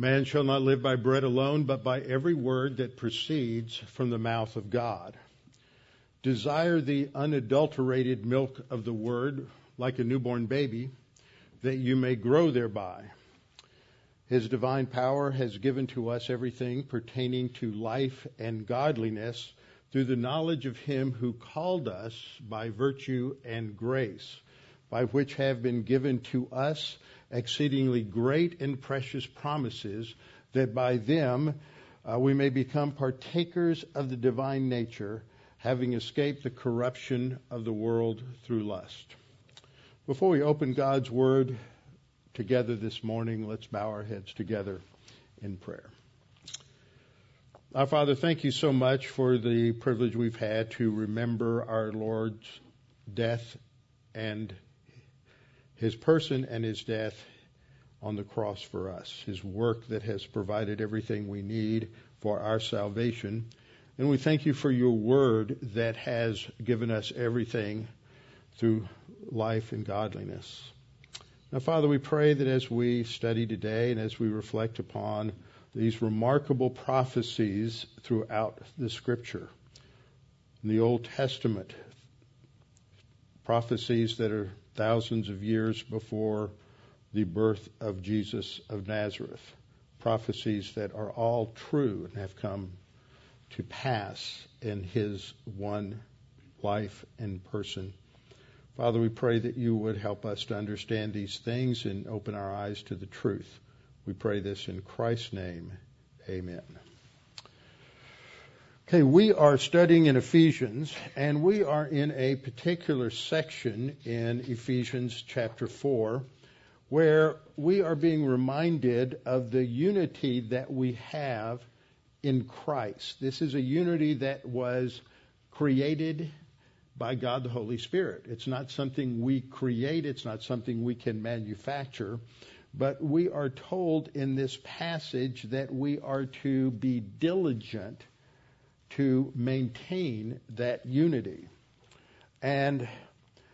Man shall not live by bread alone, but by every word that proceeds from the mouth of God. Desire the unadulterated milk of the word like a newborn baby, that you may grow thereby. His divine power has given to us everything pertaining to life and godliness through the knowledge of him who called us by virtue and grace, by which have been given to us exceedingly great and precious promises, that by them uh, we may become partakers of the divine nature, having escaped the corruption of the world through lust. Before we open God's Word together this morning, let's bow our heads together in prayer. Our Father, thank you so much for the privilege we've had to remember our Lord's death and his person and his death on the cross for us, his work that has provided everything we need for our salvation. And we thank you for your word that has given us everything through life and godliness. Now, Father, we pray that as we study today and as we reflect upon these remarkable prophecies throughout the scripture, in the Old Testament, prophecies that are thousands of years before the birth of Jesus of Nazareth. Prophecies that are all true and have come to pass in his one life and person. Father, we pray that you would help us to understand these things and open our eyes to the truth. We pray this in Christ's name. Amen. Okay, we are studying in Ephesians, and we are in a particular section in Ephesians chapter 4 where we are being reminded of the unity that we have in Christ. This is a unity that was created by God the Holy Spirit. It's not something we create, it's not something we can manufacture. But we are told in this passage that we are to be diligent to maintain that unity. And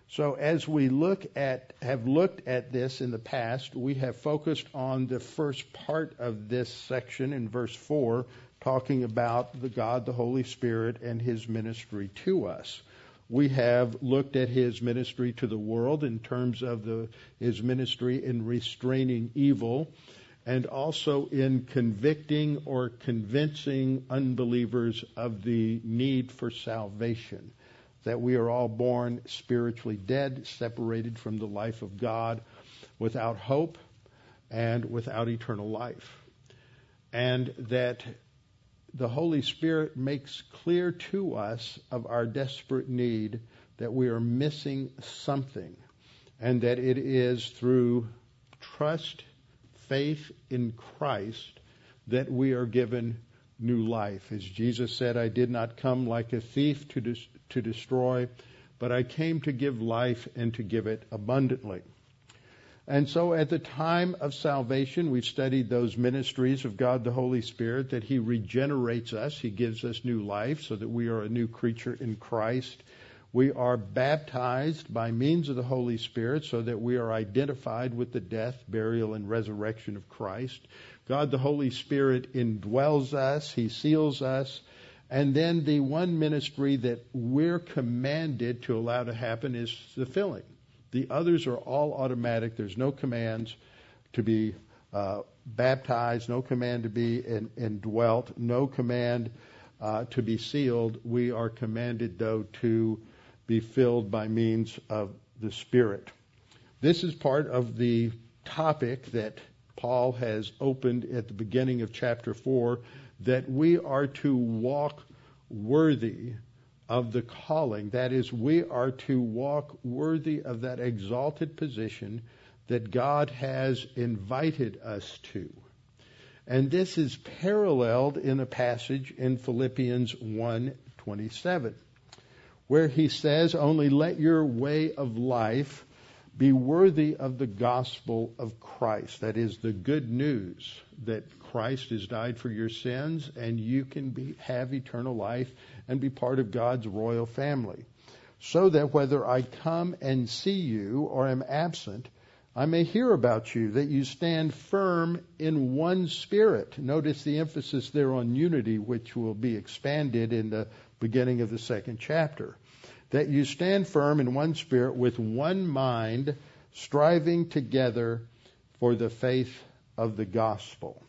so as we look at have looked at this in the past, we have focused on the first part of this section in verse 4 talking about the God the Holy Spirit and his ministry to us. We have looked at his ministry to the world in terms of the, his ministry in restraining evil and also in convicting or convincing unbelievers of the need for salvation. That we are all born spiritually dead, separated from the life of God, without hope and without eternal life. And that the Holy Spirit makes clear to us of our desperate need that we are missing something, and that it is through trust faith in Christ that we are given new life. As Jesus said, I did not come like a thief to, des- to destroy, but I came to give life and to give it abundantly. And so at the time of salvation, we've studied those ministries of God the Holy Spirit, that He regenerates us, He gives us new life so that we are a new creature in Christ. We are baptized by means of the Holy Spirit so that we are identified with the death, burial, and resurrection of Christ. God the Holy Spirit indwells us, He seals us, and then the one ministry that we're commanded to allow to happen is the filling. The others are all automatic. There's no commands to be uh, baptized, no command to be in, indwelt, no command uh, to be sealed. We are commanded, though, to be filled by means of the Spirit. This is part of the topic that Paul has opened at the beginning of chapter 4 that we are to walk worthy of the calling. That is, we are to walk worthy of that exalted position that God has invited us to. And this is paralleled in a passage in Philippians 1:27 where he says, Only let your way of life be worthy of the gospel of Christ. That is the good news that Christ has died for your sins and you can be, have eternal life and be part of God's royal family. So that whether I come and see you or am absent, I may hear about you, that you stand firm in one spirit. Notice the emphasis there on unity, which will be expanded in the beginning of the second chapter. That you stand firm in one spirit with one mind, striving together for the faith of the gospel.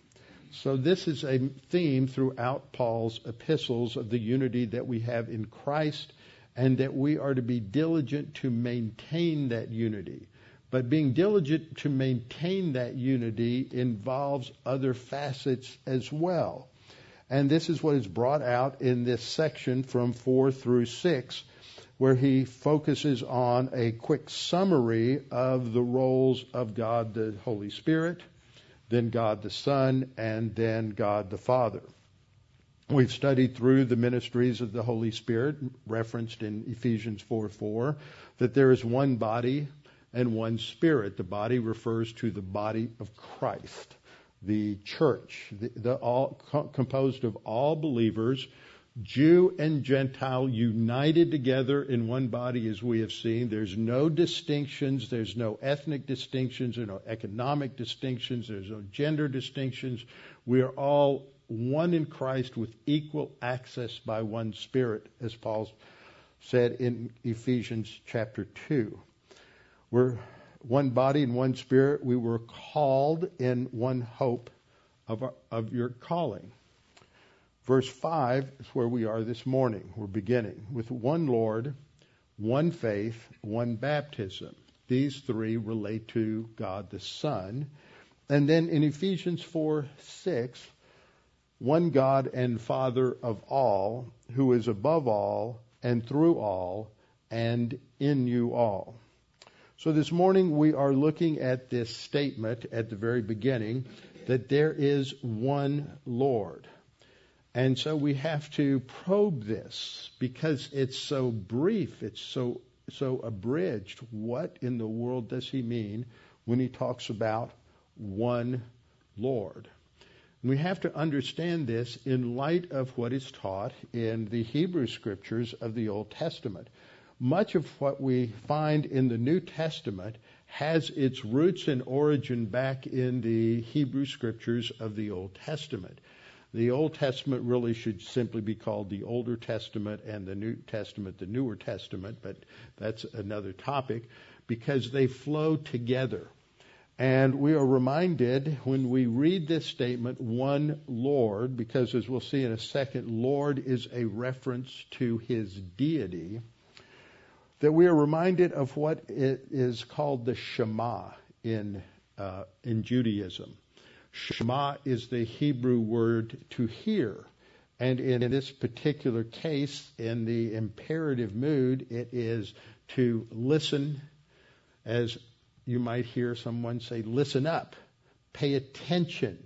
So this is a theme throughout Paul's epistles of the unity that we have in Christ and that we are to be diligent to maintain that unity. But being diligent to maintain that unity involves other facets as well. And this is what is brought out in this section from 4 through 6, where he focuses on a quick summary of the roles of God the Holy Spirit, then God the Son, and then God the Father. We've studied through the ministries of the Holy Spirit, referenced in Ephesians 4 4, that there is one body, and one spirit. The body refers to the body of Christ, the church, the, the all co- composed of all believers, Jew and Gentile united together in one body as we have seen. There's no distinctions, there's no ethnic distinctions, there's no economic distinctions, there's no gender distinctions. We are all one in Christ with equal access by one spirit, as Paul said in Ephesians chapter 2. We're one body and one spirit. We were called in one hope of, our, of your calling. Verse 5 is where we are this morning. We're beginning with one Lord, one faith, one baptism. These three relate to God the Son. And then in Ephesians 4 6, one God and Father of all, who is above all and through all and in you all. So this morning we are looking at this statement at the very beginning that there is one Lord. And so we have to probe this because it's so brief, it's so so abridged. What in the world does he mean when he talks about one Lord? And we have to understand this in light of what is taught in the Hebrew scriptures of the Old Testament much of what we find in the New Testament has its roots and origin back in the Hebrew scriptures of the Old Testament. The Old Testament really should simply be called the Older Testament and the New Testament the Newer Testament, but that's another topic because they flow together. And we are reminded when we read this statement, one Lord, because as we'll see in a second, Lord is a reference to his deity that we are reminded of what is called the Shema in, uh, in Judaism. Shema is the Hebrew word to hear. And in this particular case, in the imperative mood, it is to listen, as you might hear someone say, listen up, pay attention,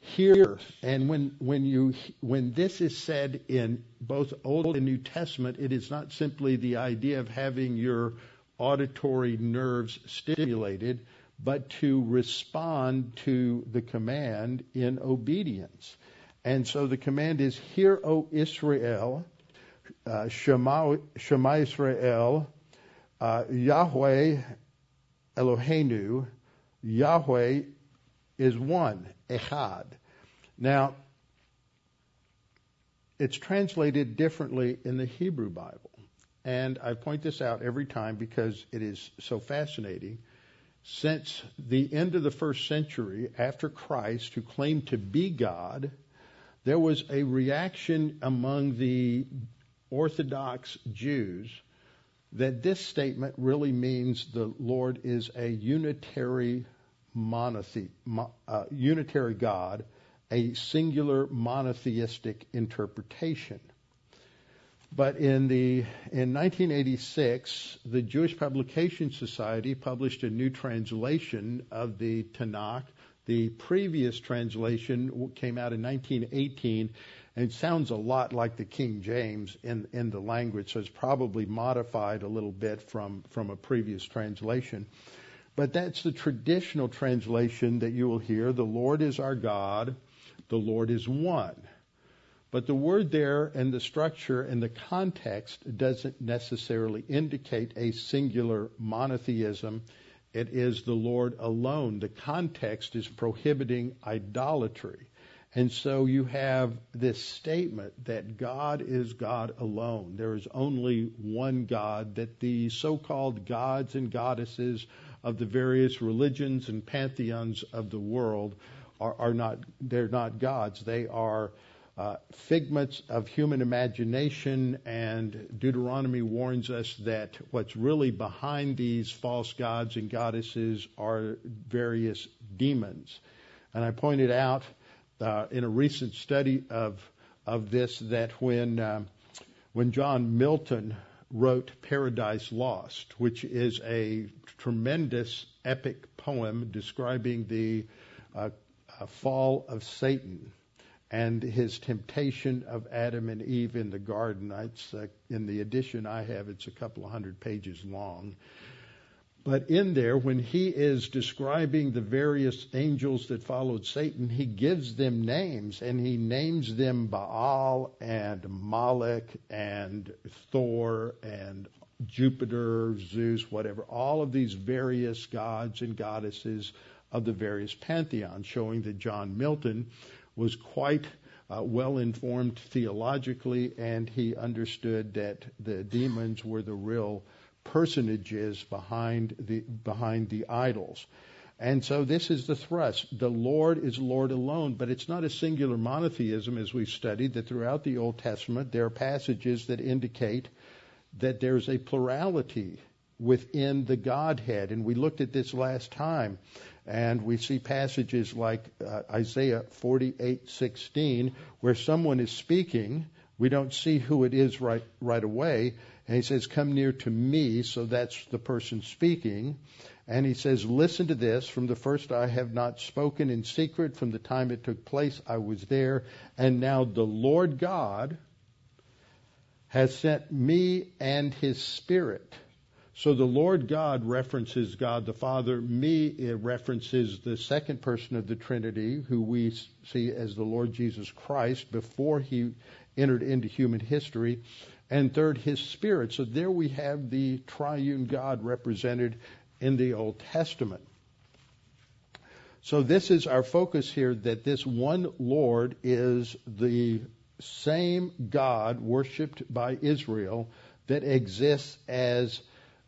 hear. And when, when, you, when this is said in both Old and New Testament, it is not simply the idea of having your auditory nerves stimulated, but to respond to the command in obedience. And so the command is, Hear, O Israel, uh, Shema, Shema Israel, uh, Yahweh Eloheinu, Yahweh is one, echad. Now, it's translated differently in the Hebrew Bible. And I point this out every time because it is so fascinating. Since the end of the first century, after Christ, who claimed to be God, there was a reaction among the Orthodox Jews that this statement really means the Lord is a unitary monothe, uh, unitary God, a singular monotheistic interpretation. But in the in 1986, the Jewish Publication Society published a new translation of the Tanakh. The previous translation came out in 1918 and sounds a lot like the King James in in the language, so it's probably modified a little bit from from a previous translation. But that's the traditional translation that you will hear. The Lord is our God. The Lord is one. But the word there and the structure and the context doesn't necessarily indicate a singular monotheism. It is the Lord alone. The context is prohibiting idolatry. And so you have this statement that God is God alone. There is only one God, that the so called gods and goddesses of the various religions and pantheons of the world are, are not, they're not gods. They are uh, figments of human imagination, and Deuteronomy warns us that what's really behind these false gods and goddesses are various demons. And I pointed out uh, in a recent study of of this that when uh, when John Milton wrote Paradise Lost, which is a tremendous epic poem describing the uh, uh fall of Satan and his temptation of Adam and Eve in the garden. It's uh, in the edition I have. It's a couple of hundred pages long. But in there, when he is describing the various angels that followed Satan, he gives them names, and he names them Baal and Moloch and Thor and Jupiter, Zeus, whatever, all of these various gods and goddesses of the various pantheons, showing that John Milton was quite uh, well informed theologically, and he understood that the demons were the real personages behind the behind the idols. And so this is the thrust. The Lord is Lord alone, but it's not a singular monotheism as we've studied, that throughout the Old Testament there are passages that indicate that there's a plurality within the Godhead. And we looked at this last time, and we see passages like uh, Isaiah 48:16, where someone is speaking. We don't see who it is right right away, and he says, Come near to me. So that's the person speaking. And he says, Listen to this. From the first I have not spoken in secret. From the time it took place, I was there. And now the Lord God has sent me and his Spirit. So the Lord God references God the Father. Me it references the second person of the Trinity, who we see as the Lord Jesus Christ before he entered into human history and third, his spirit. So there we have the triune God represented in the Old Testament. So this is our focus here that this one Lord is the same God worshiped by Israel that exists as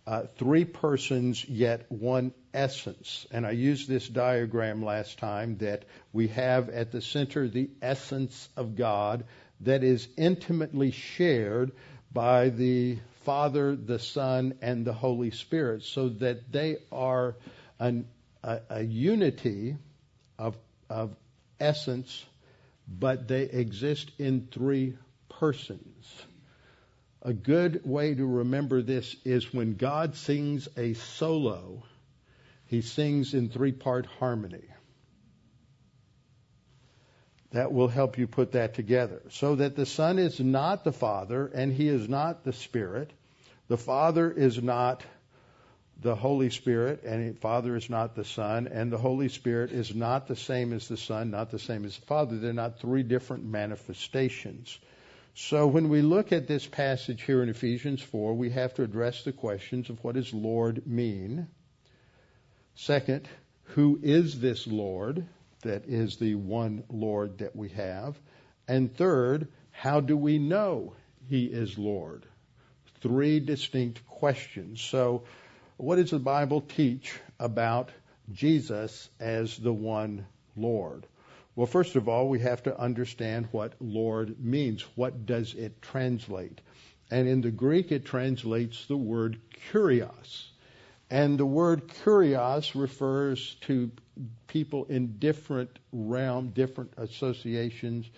uh, three persons yet one essence. And I used this diagram last time that we have at the center the essence of God that is intimately shared by the Father, the Son, and the Holy Spirit, so that they are an, a, a, unity of, of essence, but they exist in three persons. A good way to remember this is when God sings a solo, he sings in three part harmony that will help you put that together. So that the Son is not the Father and He is not the Spirit. The Father is not the Holy Spirit and the Father is not the Son and the Holy Spirit is not the same as the Son, not the same as the Father. They're not three different manifestations. So when we look at this passage here in Ephesians 4, we have to address the questions of what does Lord mean? Second, who is this Lord? That is the one Lord that we have. And third, how do we know He is Lord? Three distinct questions. So, what does the Bible teach about Jesus as the one Lord? Well, first of all, we have to understand what Lord means. What does it translate? And in the Greek, it translates the word kurios. And the word kurios refers to people in different realm, different associations,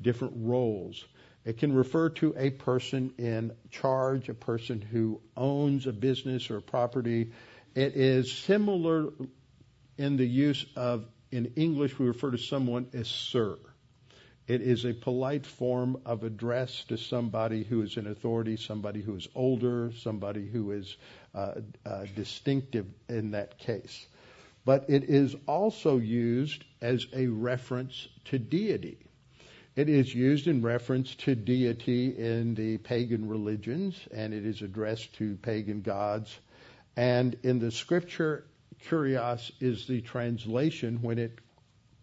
different roles. It can refer to a person in charge, a person who owns a business or a property. It is similar in the use of, in English, we refer to someone as sir. It is a polite form of address to somebody who is in authority, somebody who is older, somebody who is uh, uh, distinctive in that case but it is also used as a reference to deity. It is used in reference to deity in the pagan religions, and it is addressed to pagan gods. And in the scripture, kurios is the translation when it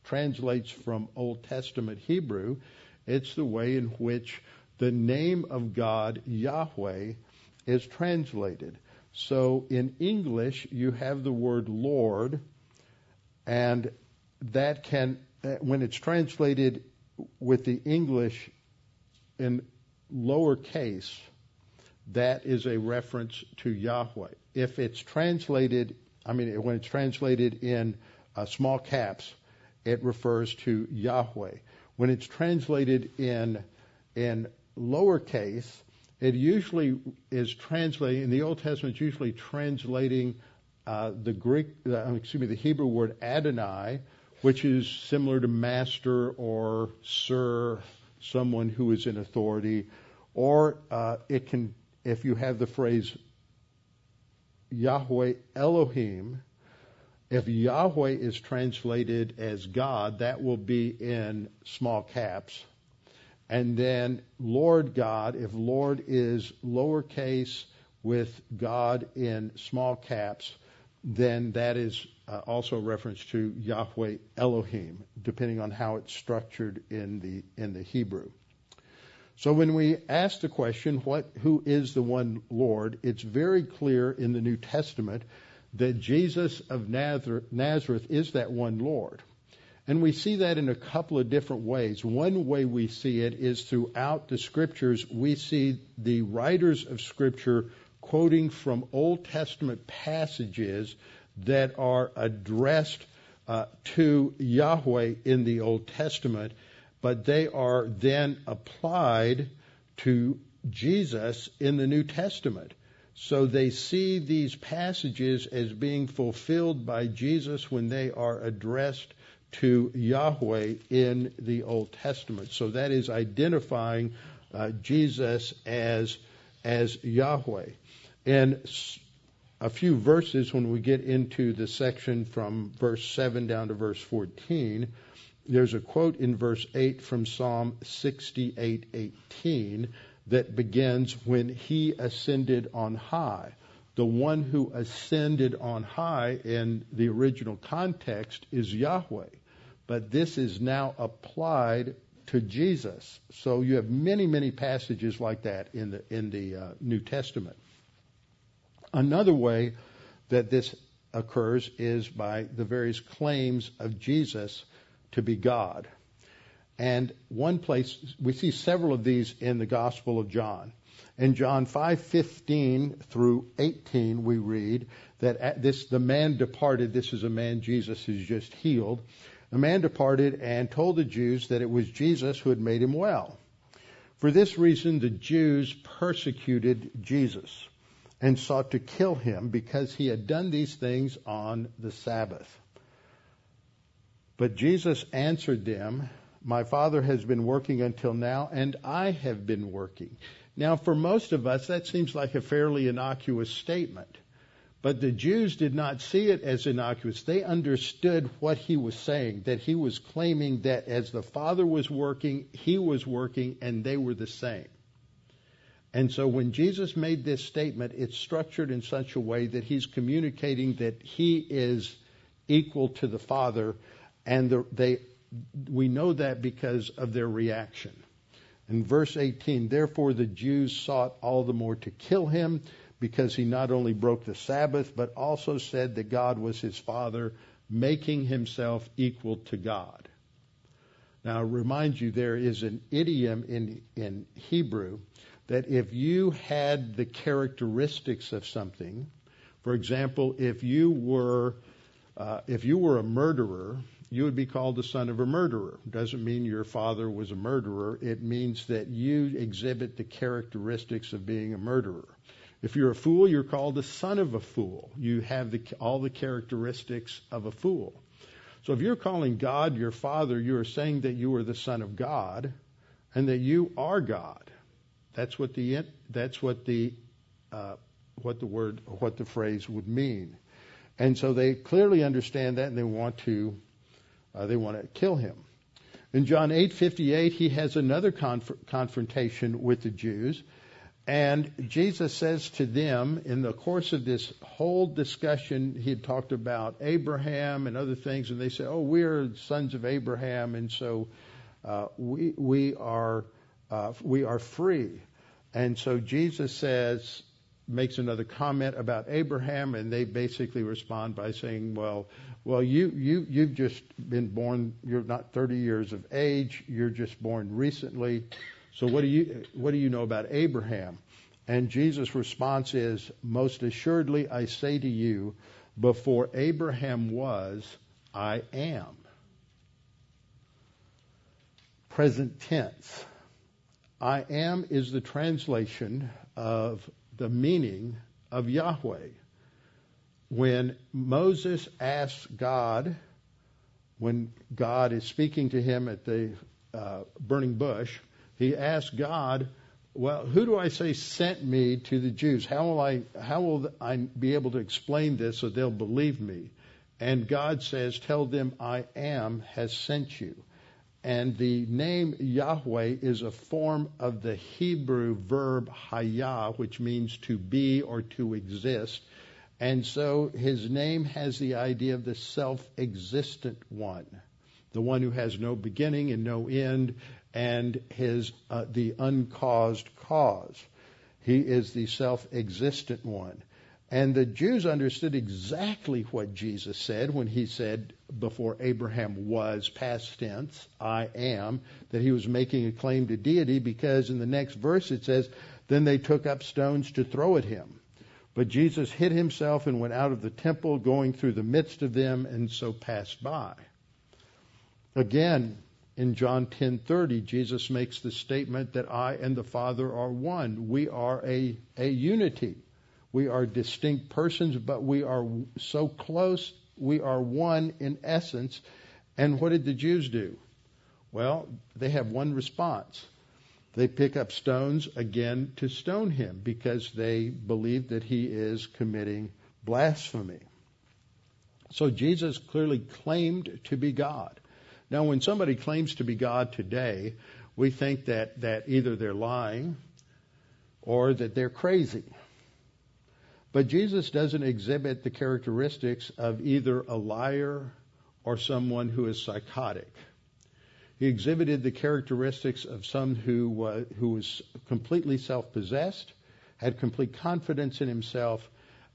translates from Old Testament Hebrew. It's the way in which the name of God, Yahweh, is translated. So in English, you have the word Lord, and that can, when it's translated with the English in lowercase, that is a reference to Yahweh. If it's translated, I mean, when it's translated in uh, small caps, it refers to Yahweh. When it's translated in in lowercase, it usually is translating in the Old Testament. It's usually translating uh, the Greek, uh, excuse me, the Hebrew word Adonai, which is similar to master or sir, someone who is in authority, or uh, it can, if you have the phrase Yahweh Elohim, if Yahweh is translated as God, that will be in small caps. And then Lord God, if Lord is lowercase with God in small caps, then that is uh, also a reference to Yahweh Elohim, depending on how it's structured in the in the Hebrew. So when we ask the question, what who is the one Lord, it's very clear in the New Testament that Jesus of Nazareth is that one Lord. And we see that in a couple of different ways. One way we see it is throughout the scriptures, we see the writers of scripture quoting from Old Testament passages that are addressed uh, to Yahweh in the Old Testament, but they are then applied to Jesus in the New Testament. So they see these passages as being fulfilled by Jesus when they are addressed to Yahweh in the Old Testament. So that is identifying uh, Jesus as as Yahweh. And a few verses, when we get into the section from verse 7 down to verse 14, there's a quote in verse 8 from Psalm 68:18 that begins when he ascended on high. The one who ascended on high in the original context is Yahweh but this is now applied to Jesus. So you have many, many passages like that in the in the uh, New Testament. Another way that this occurs is by the various claims of Jesus to be God. And one place we see several of these in the Gospel of John. In John 5:15 through 18 we read that this the man departed this is a man Jesus has just healed the man departed and told the Jews that it was Jesus who had made him well. For this reason, the Jews persecuted Jesus and sought to kill him because he had done these things on the Sabbath. But Jesus answered them, My Father has been working until now, and I have been working. Now, for most of us, that seems like a fairly innocuous statement. But the Jews did not see it as innocuous. They understood what he was saying, that he was claiming that as the Father was working, he was working, and they were the same. And so when Jesus made this statement, it's structured in such a way that he's communicating that he is equal to the Father, and the, they, we know that because of their reaction. In verse 18, therefore the Jews sought all the more to kill him because he not only broke the Sabbath, but also said that God was his Father, making himself equal to God. Now, I remind you, there is an idiom in, in Hebrew that if you had the characteristics of something, for example, if you were uh, if you were a murderer, you would be called the son of a murderer. Doesn't mean your father was a murderer. It means that you exhibit the characteristics of being a murderer. If you're a fool, you're called the son of a fool. You have the, all the characteristics of a fool. So if you're calling God your father, you are saying that you are the son of God and that you are God. That's what the that's what the uh, what the word what the phrase would mean. And so they clearly understand that, and they want to uh, they want to kill him. In John 8:58, he has another conf- confrontation with the Jews And Jesus says to them, in the course of this whole discussion, he had talked about Abraham and other things, and they say, "Oh, we're sons of Abraham, and so uh, we we are uh, we are free." And so Jesus says, makes another comment about Abraham, and they basically respond by saying, "Well, well, you you you've just been born. You're not 30 years of age. You're just born recently." So what do you what do you know about Abraham? And Jesus' response is, Most assuredly I say to you, before Abraham was, I am. Present tense. I am is the translation of the meaning of Yahweh. When Moses asks God, when God is speaking to him at the uh, burning bush, he asked God, well, who do I say sent me to the Jews? How will I, how will I be able to explain this so they'll believe me? And God says, tell them I am has sent you. And the name Yahweh is a form of the Hebrew verb hayah, which means to be or to exist. And so his name has the idea of the self-existent one, the one who has no beginning and no end, and his uh, the uncaused cause. He is the self-existent one. And the Jews understood exactly what Jesus said when he said, before Abraham was, past tense, I am, that he was making a claim to deity because in the next verse it says, Then they took up stones to throw at him. But Jesus hid himself and went out of the temple, going through the midst of them, and so passed by. Again, in John 10:30, Jesus makes the statement that I and the Father are one. We are a, a unity. We are distinct persons, but we are so close. We are one in essence. And what did the Jews do? Well, they have one response. They pick up stones again to stone him because they believe that he is committing blasphemy. So Jesus clearly claimed to be God. Now, when somebody claims to be God today, we think that, that either they're lying or that they're crazy. But Jesus doesn't exhibit the characteristics of either a liar or someone who is psychotic. He exhibited the characteristics of someone who, uh, who was completely self possessed, had complete confidence in himself,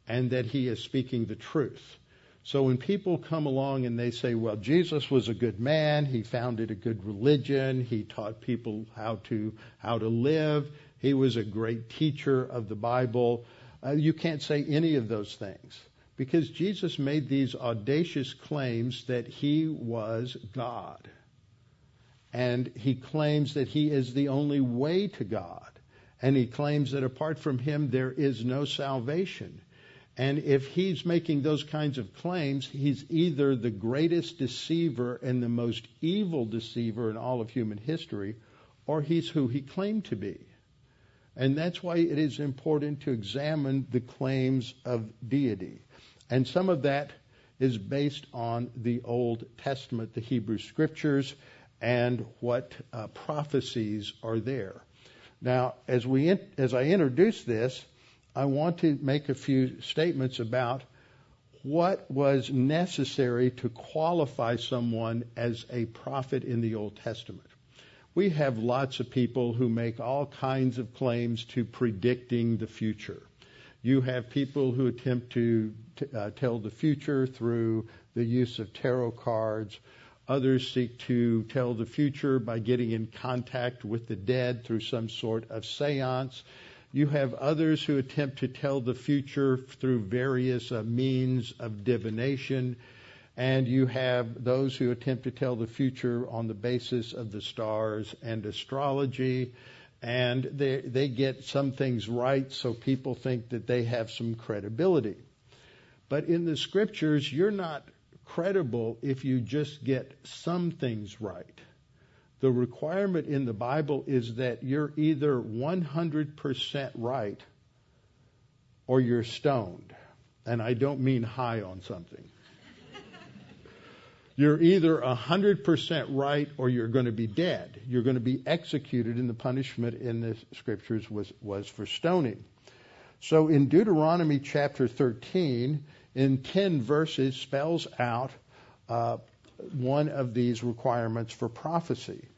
and that he is speaking the truth. So when people come along and they say, well, Jesus was a good man, he founded a good religion, he taught people how to, how to live, he was a great teacher of the Bible, uh, you can't say any of those things. Because Jesus made these audacious claims that he was God. And he claims that he is the only way to God. And he claims that apart from him there is no salvation. And if he's making those kinds of claims, he's either the greatest deceiver and the most evil deceiver in all of human history, or he's who he claimed to be. And that's why it is important to examine the claims of deity. And some of that is based on the Old Testament, the Hebrew Scriptures, and what uh, prophecies are there. Now, as we as I introduce this, I want to make a few statements about what was necessary to qualify someone as a prophet in the Old Testament. We have lots of people who make all kinds of claims to predicting the future. You have people who attempt to t- uh, tell the future through the use of tarot cards. Others seek to tell the future by getting in contact with the dead through some sort of seance. You have others who attempt to tell the future through various uh, means of divination. And you have those who attempt to tell the future on the basis of the stars and astrology. And they, they get some things right, so people think that they have some credibility. But in the scriptures, you're not credible if you just get some things right the requirement in the Bible is that you're either 100% right or you're stoned. And I don't mean high on something. you're either 100% right or you're going to be dead. You're going to be executed, and the punishment in the scriptures was, was for stoning. So in Deuteronomy chapter 13, in 10 verses, spells out uh, one of these requirements for prophecy.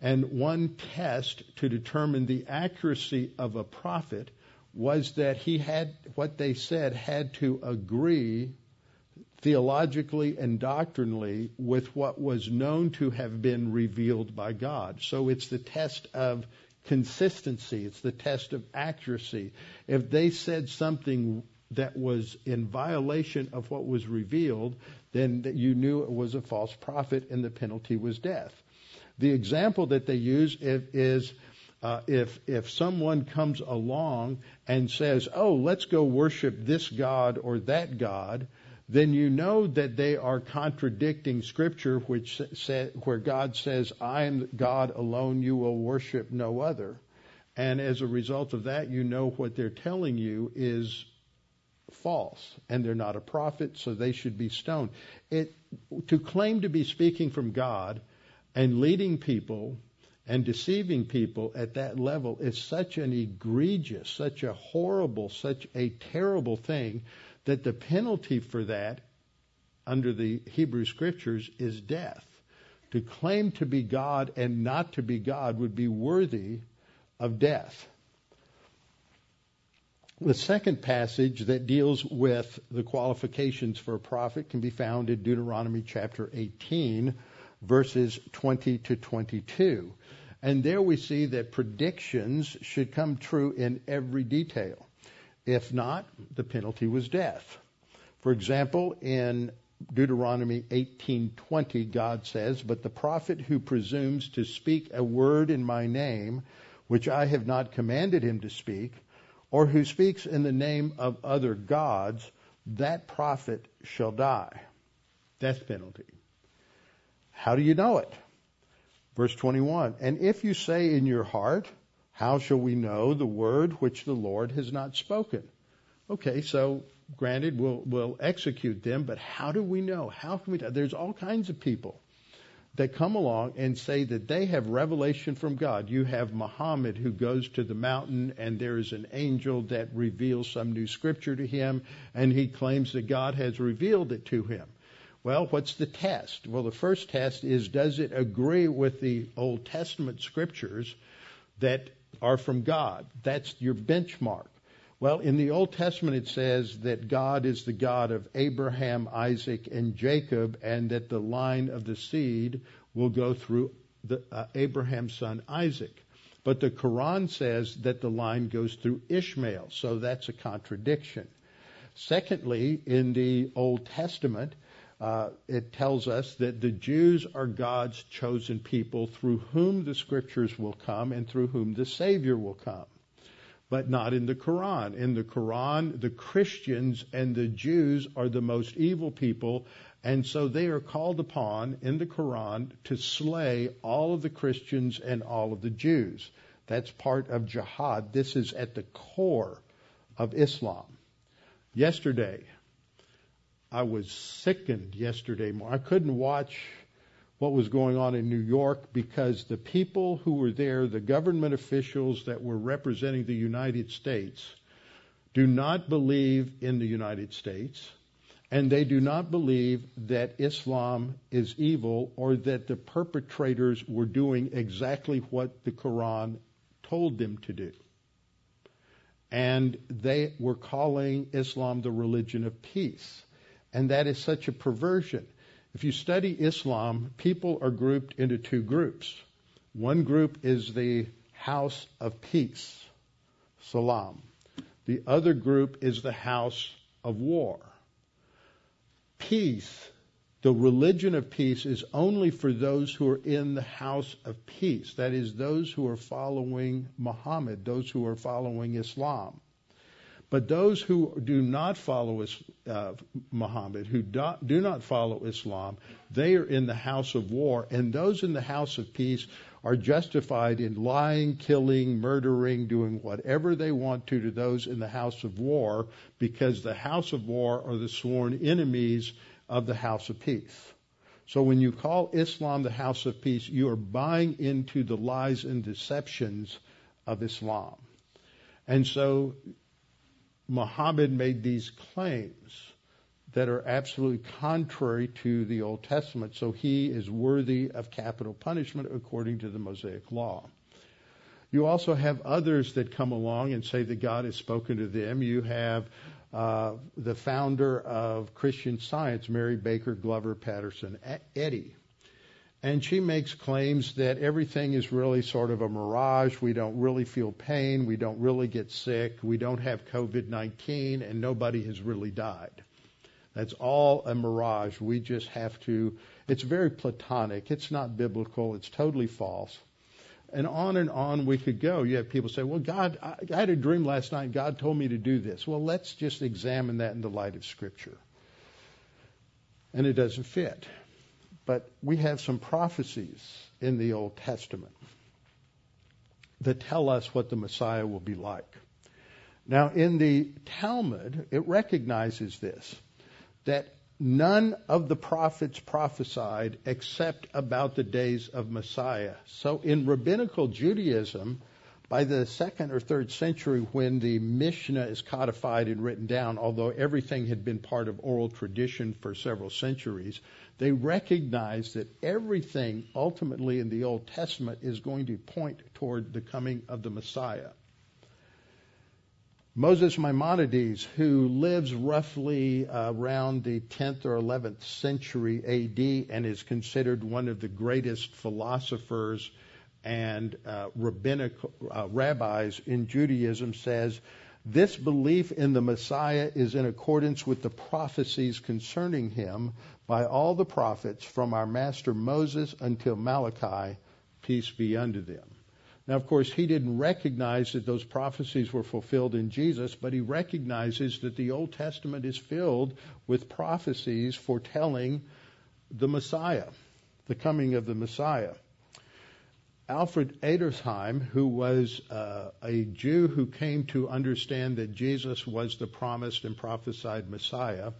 And one test to determine the accuracy of a prophet was that he had, what they said, had to agree theologically and doctrinally with what was known to have been revealed by God. So it's the test of consistency, it's the test of accuracy. If they said something that was in violation of what was revealed, then you knew it was a false prophet and the penalty was death. The example that they use is uh, if if someone comes along and says, "Oh, let's go worship this god or that god," then you know that they are contradicting Scripture, which where God says, "I am God alone; you will worship no other." And as a result of that, you know what they're telling you is false, and they're not a prophet, so they should be stoned. It, to claim to be speaking from God and leading people and deceiving people at that level is such an egregious, such a horrible, such a terrible thing that the penalty for that under the Hebrew scriptures is death. To claim to be God and not to be God would be worthy of death. The second passage that deals with the qualifications for a prophet can be found in Deuteronomy chapter 18, verses 20 to 22. And there we see that predictions should come true in every detail. If not, the penalty was death. For example, in Deuteronomy 18:20 God says, "But the prophet who presumes to speak a word in my name which I have not commanded him to speak, or who speaks in the name of other gods, that prophet shall die." Death penalty. How do you know it? Verse 21, "And if you say in your heart, how shall we know the word which the Lord has not spoken? Okay, so granted, we'll, we'll execute them, but how do we know? How can we? There's all kinds of people that come along and say that they have revelation from God. You have Muhammad who goes to the mountain and there is an angel that reveals some new scripture to him and he claims that God has revealed it to him. Well, what's the test? Well, the first test is does it agree with the Old Testament scriptures that are from God. That's your benchmark. Well, in the Old Testament, it says that God is the God of Abraham, Isaac, and Jacob, and that the line of the seed will go through the, uh, Abraham's son Isaac. But the Quran says that the line goes through Ishmael, so that's a contradiction. Secondly, in the Old Testament, uh, it tells us that the Jews are God's chosen people through whom the scriptures will come and through whom the Savior will come. But not in the Quran. In the Quran, the Christians and the Jews are the most evil people, and so they are called upon in the Quran to slay all of the Christians and all of the Jews. That's part of jihad. This is at the core of Islam. Yesterday, I was sickened yesterday. I couldn't watch what was going on in New York because the people who were there, the government officials that were representing the United States, do not believe in the United States, and they do not believe that Islam is evil or that the perpetrators were doing exactly what the Quran told them to do. And they were calling Islam the religion of peace. And that is such a perversion. If you study Islam, people are grouped into two groups. One group is the house of peace, salam. The other group is the house of war. Peace, the religion of peace, is only for those who are in the house of peace. That is, those who are following Muhammad, those who are following Islam. But those who do not follow uh, Muhammad, who do, do not follow Islam, they are in the house of war, and those in the house of peace are justified in lying, killing, murdering, doing whatever they want to to those in the house of war, because the house of war are the sworn enemies of the house of peace. So when you call Islam the house of peace, you are buying into the lies and deceptions of Islam. And so Muhammad made these claims that are absolutely contrary to the Old Testament. So he is worthy of capital punishment according to the Mosaic law. You also have others that come along and say that God has spoken to them. You have uh, the founder of Christian Science, Mary Baker Glover Patterson Eddy. And she makes claims that everything is really sort of a mirage. We don't really feel pain. We don't really get sick. We don't have COVID 19, and nobody has really died. That's all a mirage. We just have to, it's very platonic. It's not biblical. It's totally false. And on and on we could go. You have people say, well, God, I, I had a dream last night. God told me to do this. Well, let's just examine that in the light of Scripture. And it doesn't fit. But we have some prophecies in the Old Testament that tell us what the Messiah will be like. Now, in the Talmud, it recognizes this that none of the prophets prophesied except about the days of Messiah. So in rabbinical Judaism, by the second or third century, when the Mishnah is codified and written down, although everything had been part of oral tradition for several centuries, they recognize that everything ultimately in the Old Testament is going to point toward the coming of the Messiah. Moses Maimonides, who lives roughly around the 10th or 11th century AD and is considered one of the greatest philosophers and uh, uh, rabbis in Judaism, says this belief in the Messiah is in accordance with the prophecies concerning him by all the prophets from our master Moses until Malachi, peace be unto them. Now, of course, he didn't recognize that those prophecies were fulfilled in Jesus, but he recognizes that the Old Testament is filled with prophecies foretelling the Messiah, the coming of the Messiah. Alfred Edersheim, who was uh, a Jew who came to understand that Jesus was the promised and prophesied Messiah,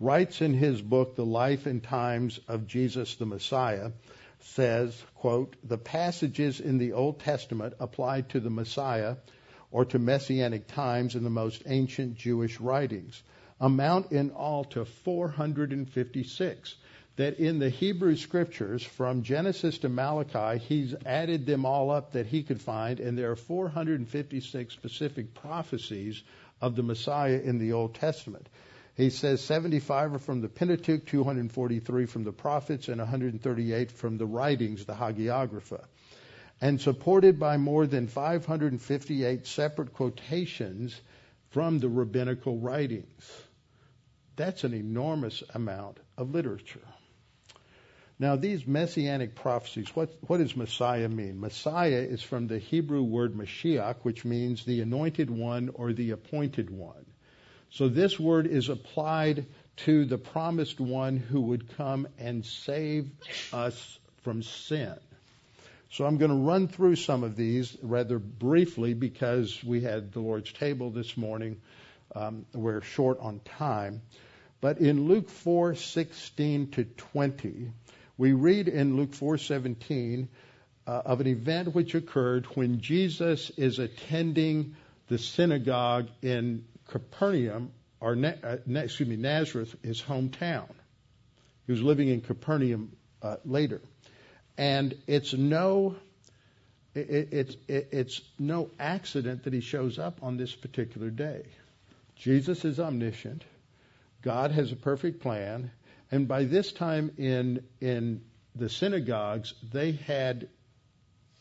writes in his book, The Life and Times of Jesus the Messiah, says, quote, the passages in the Old Testament applied to the Messiah or to messianic times in the most ancient Jewish writings amount in all to 456. That in the Hebrew scriptures, from Genesis to Malachi, he's added them all up that he could find, and there are 456 specific prophecies of the Messiah in the Old Testament. He says 75 are from the Pentateuch, 243 from the prophets, and 138 from the writings, the Hagiographa. And supported by more than 558 separate quotations from the rabbinical writings. That's an enormous amount of literature. Now, these messianic prophecies, what, what does Messiah mean? Messiah is from the Hebrew word Mashiach, which means the anointed one or the appointed one. So this word is applied to the promised one who would come and save us from sin. So I'm going to run through some of these rather briefly because we had the Lord's table this morning. Um, we're short on time. But in Luke 4:16 to 20, we read in Luke 4:17 uh, of an event which occurred when Jesus is attending the synagogue in Capernaum, or uh, excuse me, Nazareth, his hometown. He was living in Capernaum uh, later, and it's no, it, it's it, it's no accident that he shows up on this particular day. Jesus is omniscient. God has a perfect plan, and by this time in in the synagogues, they had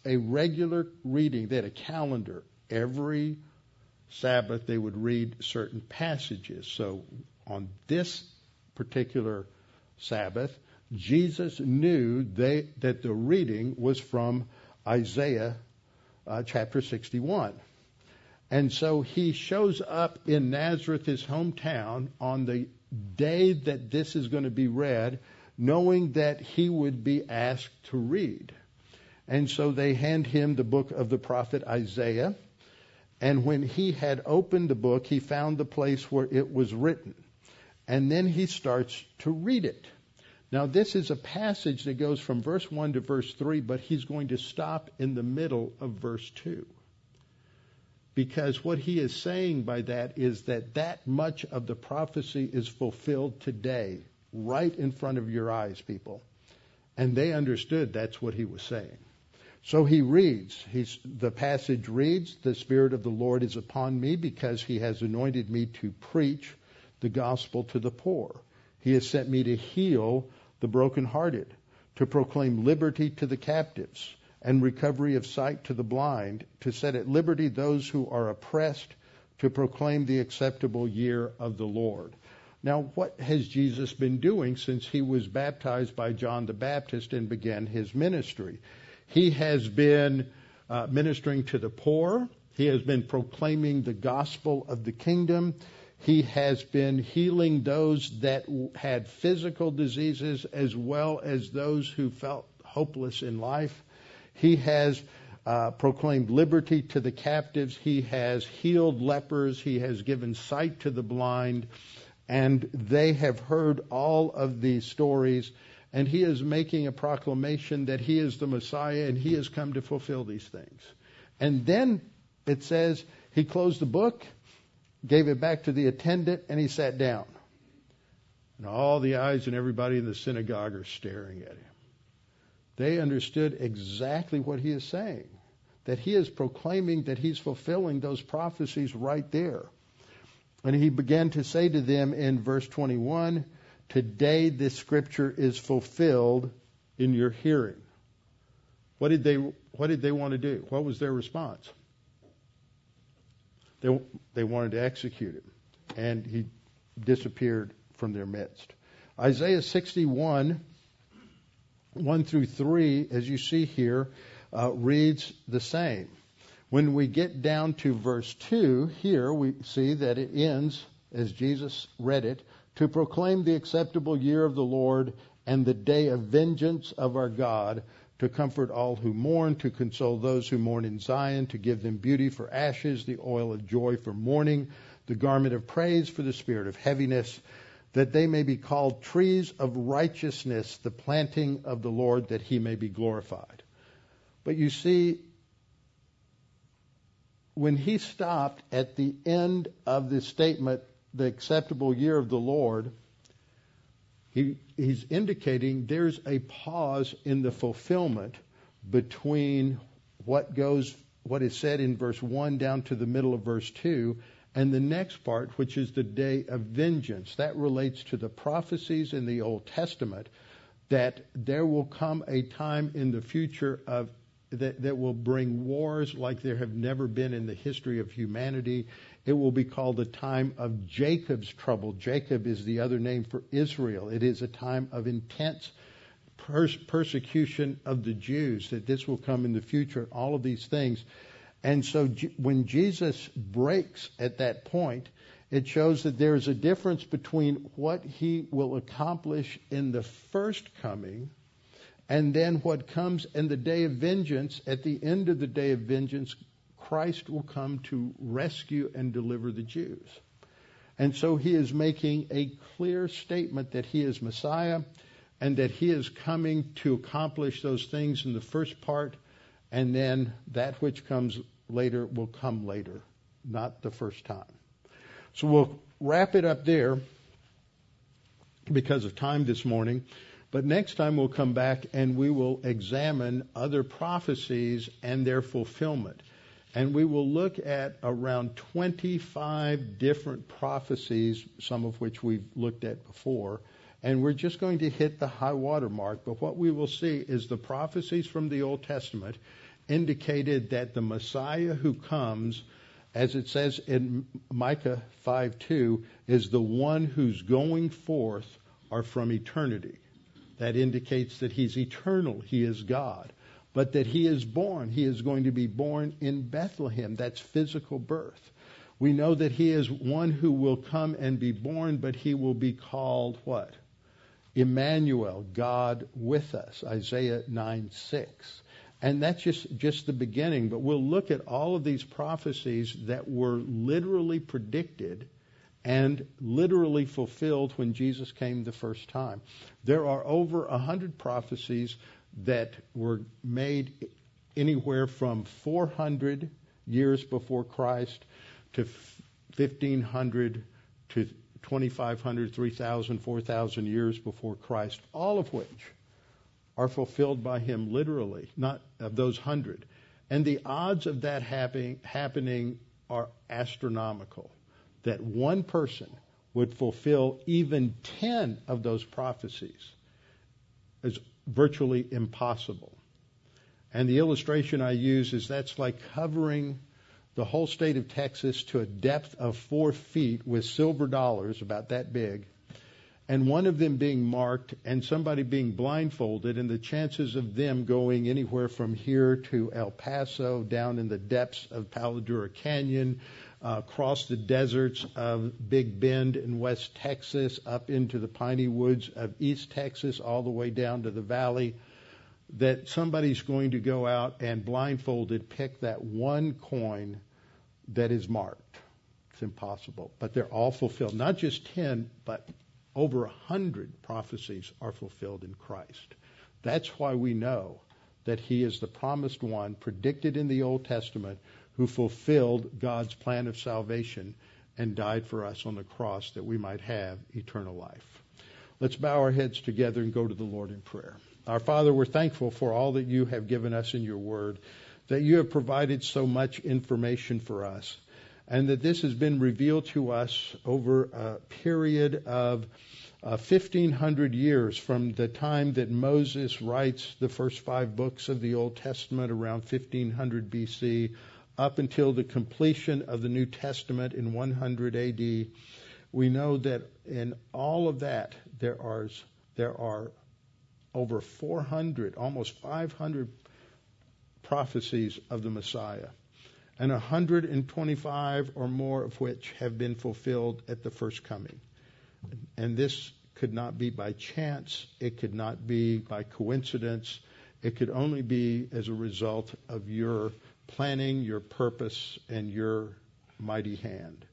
a regular reading. They had a calendar every Sabbath, they would read certain passages. So on this particular Sabbath, Jesus knew they, that the reading was from Isaiah uh, chapter 61. And so he shows up in Nazareth, his hometown, on the day that this is going to be read, knowing that he would be asked to read. And so they hand him the book of the prophet Isaiah. And when he had opened the book, he found the place where it was written. And then he starts to read it. Now, this is a passage that goes from verse 1 to verse 3, but he's going to stop in the middle of verse 2. Because what he is saying by that is that that much of the prophecy is fulfilled today, right in front of your eyes, people. And they understood that's what he was saying. So he reads, he's, the passage reads, The Spirit of the Lord is upon me because he has anointed me to preach the gospel to the poor. He has sent me to heal the brokenhearted, to proclaim liberty to the captives and recovery of sight to the blind, to set at liberty those who are oppressed, to proclaim the acceptable year of the Lord. Now, what has Jesus been doing since he was baptized by John the Baptist and began his ministry? He has been uh, ministering to the poor. He has been proclaiming the gospel of the kingdom. He has been healing those that had physical diseases as well as those who felt hopeless in life. He has uh, proclaimed liberty to the captives. He has healed lepers. He has given sight to the blind. And they have heard all of these stories. And he is making a proclamation that he is the Messiah and he has come to fulfill these things. And then it says he closed the book gave it back to the attendant, and he sat down. And all the eyes and everybody in the synagogue are staring at him. They understood exactly what he is saying that he is proclaiming that he's fulfilling those prophecies right there. And he began to say to them in verse 21 Today this scripture is fulfilled in your hearing. What did they, what did they want to do? What was their response? They, they wanted to execute him, and he disappeared from their midst. Isaiah 61, 1 through 3, as you see here, uh, reads the same. When we get down to verse 2, here we see that it ends, as Jesus read it, to proclaim the acceptable year of the Lord and the day of vengeance of our God, to comfort all who mourn, to console those who mourn in Zion, to give them beauty for ashes, the oil of joy for mourning, the garment of praise for the spirit of heaviness, that they may be called trees of righteousness, the planting of the Lord, that he may be glorified. But you see, when he stopped at the end of the statement, the acceptable year of the Lord, he, he's indicating there's a pause in the fulfillment between what goes, what is said in verse 1 down to the middle of verse 2, and the next part, which is the day of vengeance. That relates to the prophecies in the Old Testament that there will come a time in the future of that, that will bring wars like there have never been in the history of humanity it will be called a time of Jacob's trouble. Jacob is the other name for Israel. It is a time of intense pers- persecution of the Jews, that this will come in the future, all of these things. And so when Jesus breaks at that point, it shows that there is a difference between what he will accomplish in the first coming and then what comes in the day of vengeance. At the end of the day of vengeance, Christ will come to rescue and deliver the Jews. And so he is making a clear statement that he is Messiah and that he is coming to accomplish those things in the first part, and then that which comes later will come later, not the first time. So we'll wrap it up there because of time this morning. But next time we'll come back and we will examine other prophecies and their fulfillment and we will look at around 25 different prophecies, some of which we've looked at before. And we're just going to hit the high water mark. But what we will see is the prophecies from the Old Testament indicated that the Messiah who comes, as it says in Micah 5:2, is the one who's going forth are from eternity. That indicates that he's eternal, he is God but that he is born. He is going to be born in Bethlehem. That's physical birth. We know that he is one who will come and be born, but he will be called what? Emmanuel, God with us, Isaiah 9 6. And that's just, just the beginning, but we'll look at all of these prophecies that were literally predicted and literally fulfilled when Jesus came the first time. There are over a hundred prophecies that were made anywhere from 400 years before Christ to 1500 to 2500, 3000, 4000 years before Christ, all of which are fulfilled by him literally, not of those hundred. And the odds of that happening, happening are astronomical. That one person would fulfill even 10 of those prophecies is virtually impossible. And the illustration I use is that's like covering the whole state of Texas to a depth of four feet with silver dollars about that big and one of them being marked and somebody being blindfolded, and the chances of them going anywhere from here to El Paso, down in the depths of Palo Duro Canyon, uh, across the deserts of Big Bend in West Texas, up into the piney woods of East Texas, all the way down to the valley, that somebody's going to go out and blindfolded pick that one coin that is marked. It's impossible. But they're all fulfilled. Not just 10, but over a hundred prophecies are fulfilled in Christ. That's why we know that he is the promised one predicted in the Old Testament who fulfilled God's plan of salvation and died for us on the cross that we might have eternal life. Let's bow our heads together and go to the Lord in prayer. Our Father, we're thankful for all that you have given us in your word, that you have provided so much information for us and that this has been revealed to us over a period of uh, 1500 years from the time that Moses writes the first five books of the Old Testament around 1500 BC up until the completion of the New Testament in 100 AD. We know that in all of that there are there are over 400, almost 500 prophecies of the Messiah and 125 or more of which have been fulfilled at the first coming. And this could not be by chance, it could not be by coincidence, it could only be as a result of your planning, your purpose, and your mighty hand.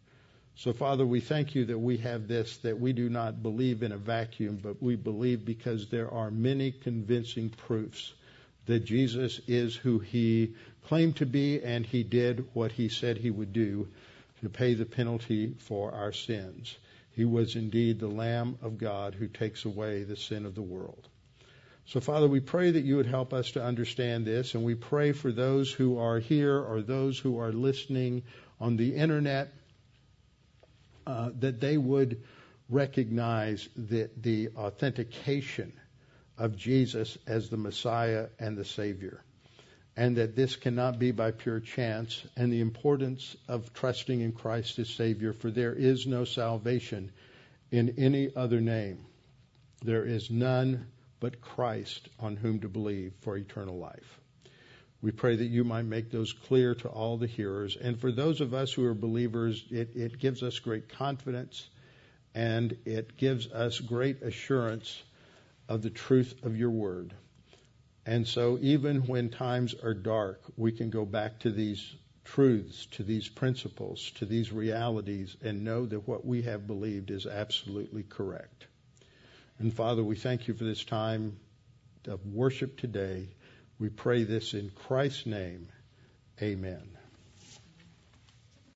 So, Father, we thank you that we have this, that we do not believe in a vacuum, but we believe because there are many convincing proofs that Jesus is who he claimed to be, and he did what he said he would do to pay the penalty for our sins. He was indeed the Lamb of God who takes away the sin of the world. So, Father, we pray that you would help us to understand this, and we pray for those who are here or those who are listening on the internet uh, that they would recognize the, the authentication of Jesus as the Messiah and the Savior and that this cannot be by pure chance, and the importance of trusting in Christ as Savior, for there is no salvation in any other name. There is none but Christ on whom to believe for eternal life. We pray that you might make those clear to all the hearers. And for those of us who are believers, it, it gives us great confidence and it gives us great assurance of the truth of your word. And so, even when times are dark, we can go back to these truths, to these principles, to these realities, and know that what we have believed is absolutely correct. And Father, we thank you for this time of worship today. We pray this in Christ's name. Amen.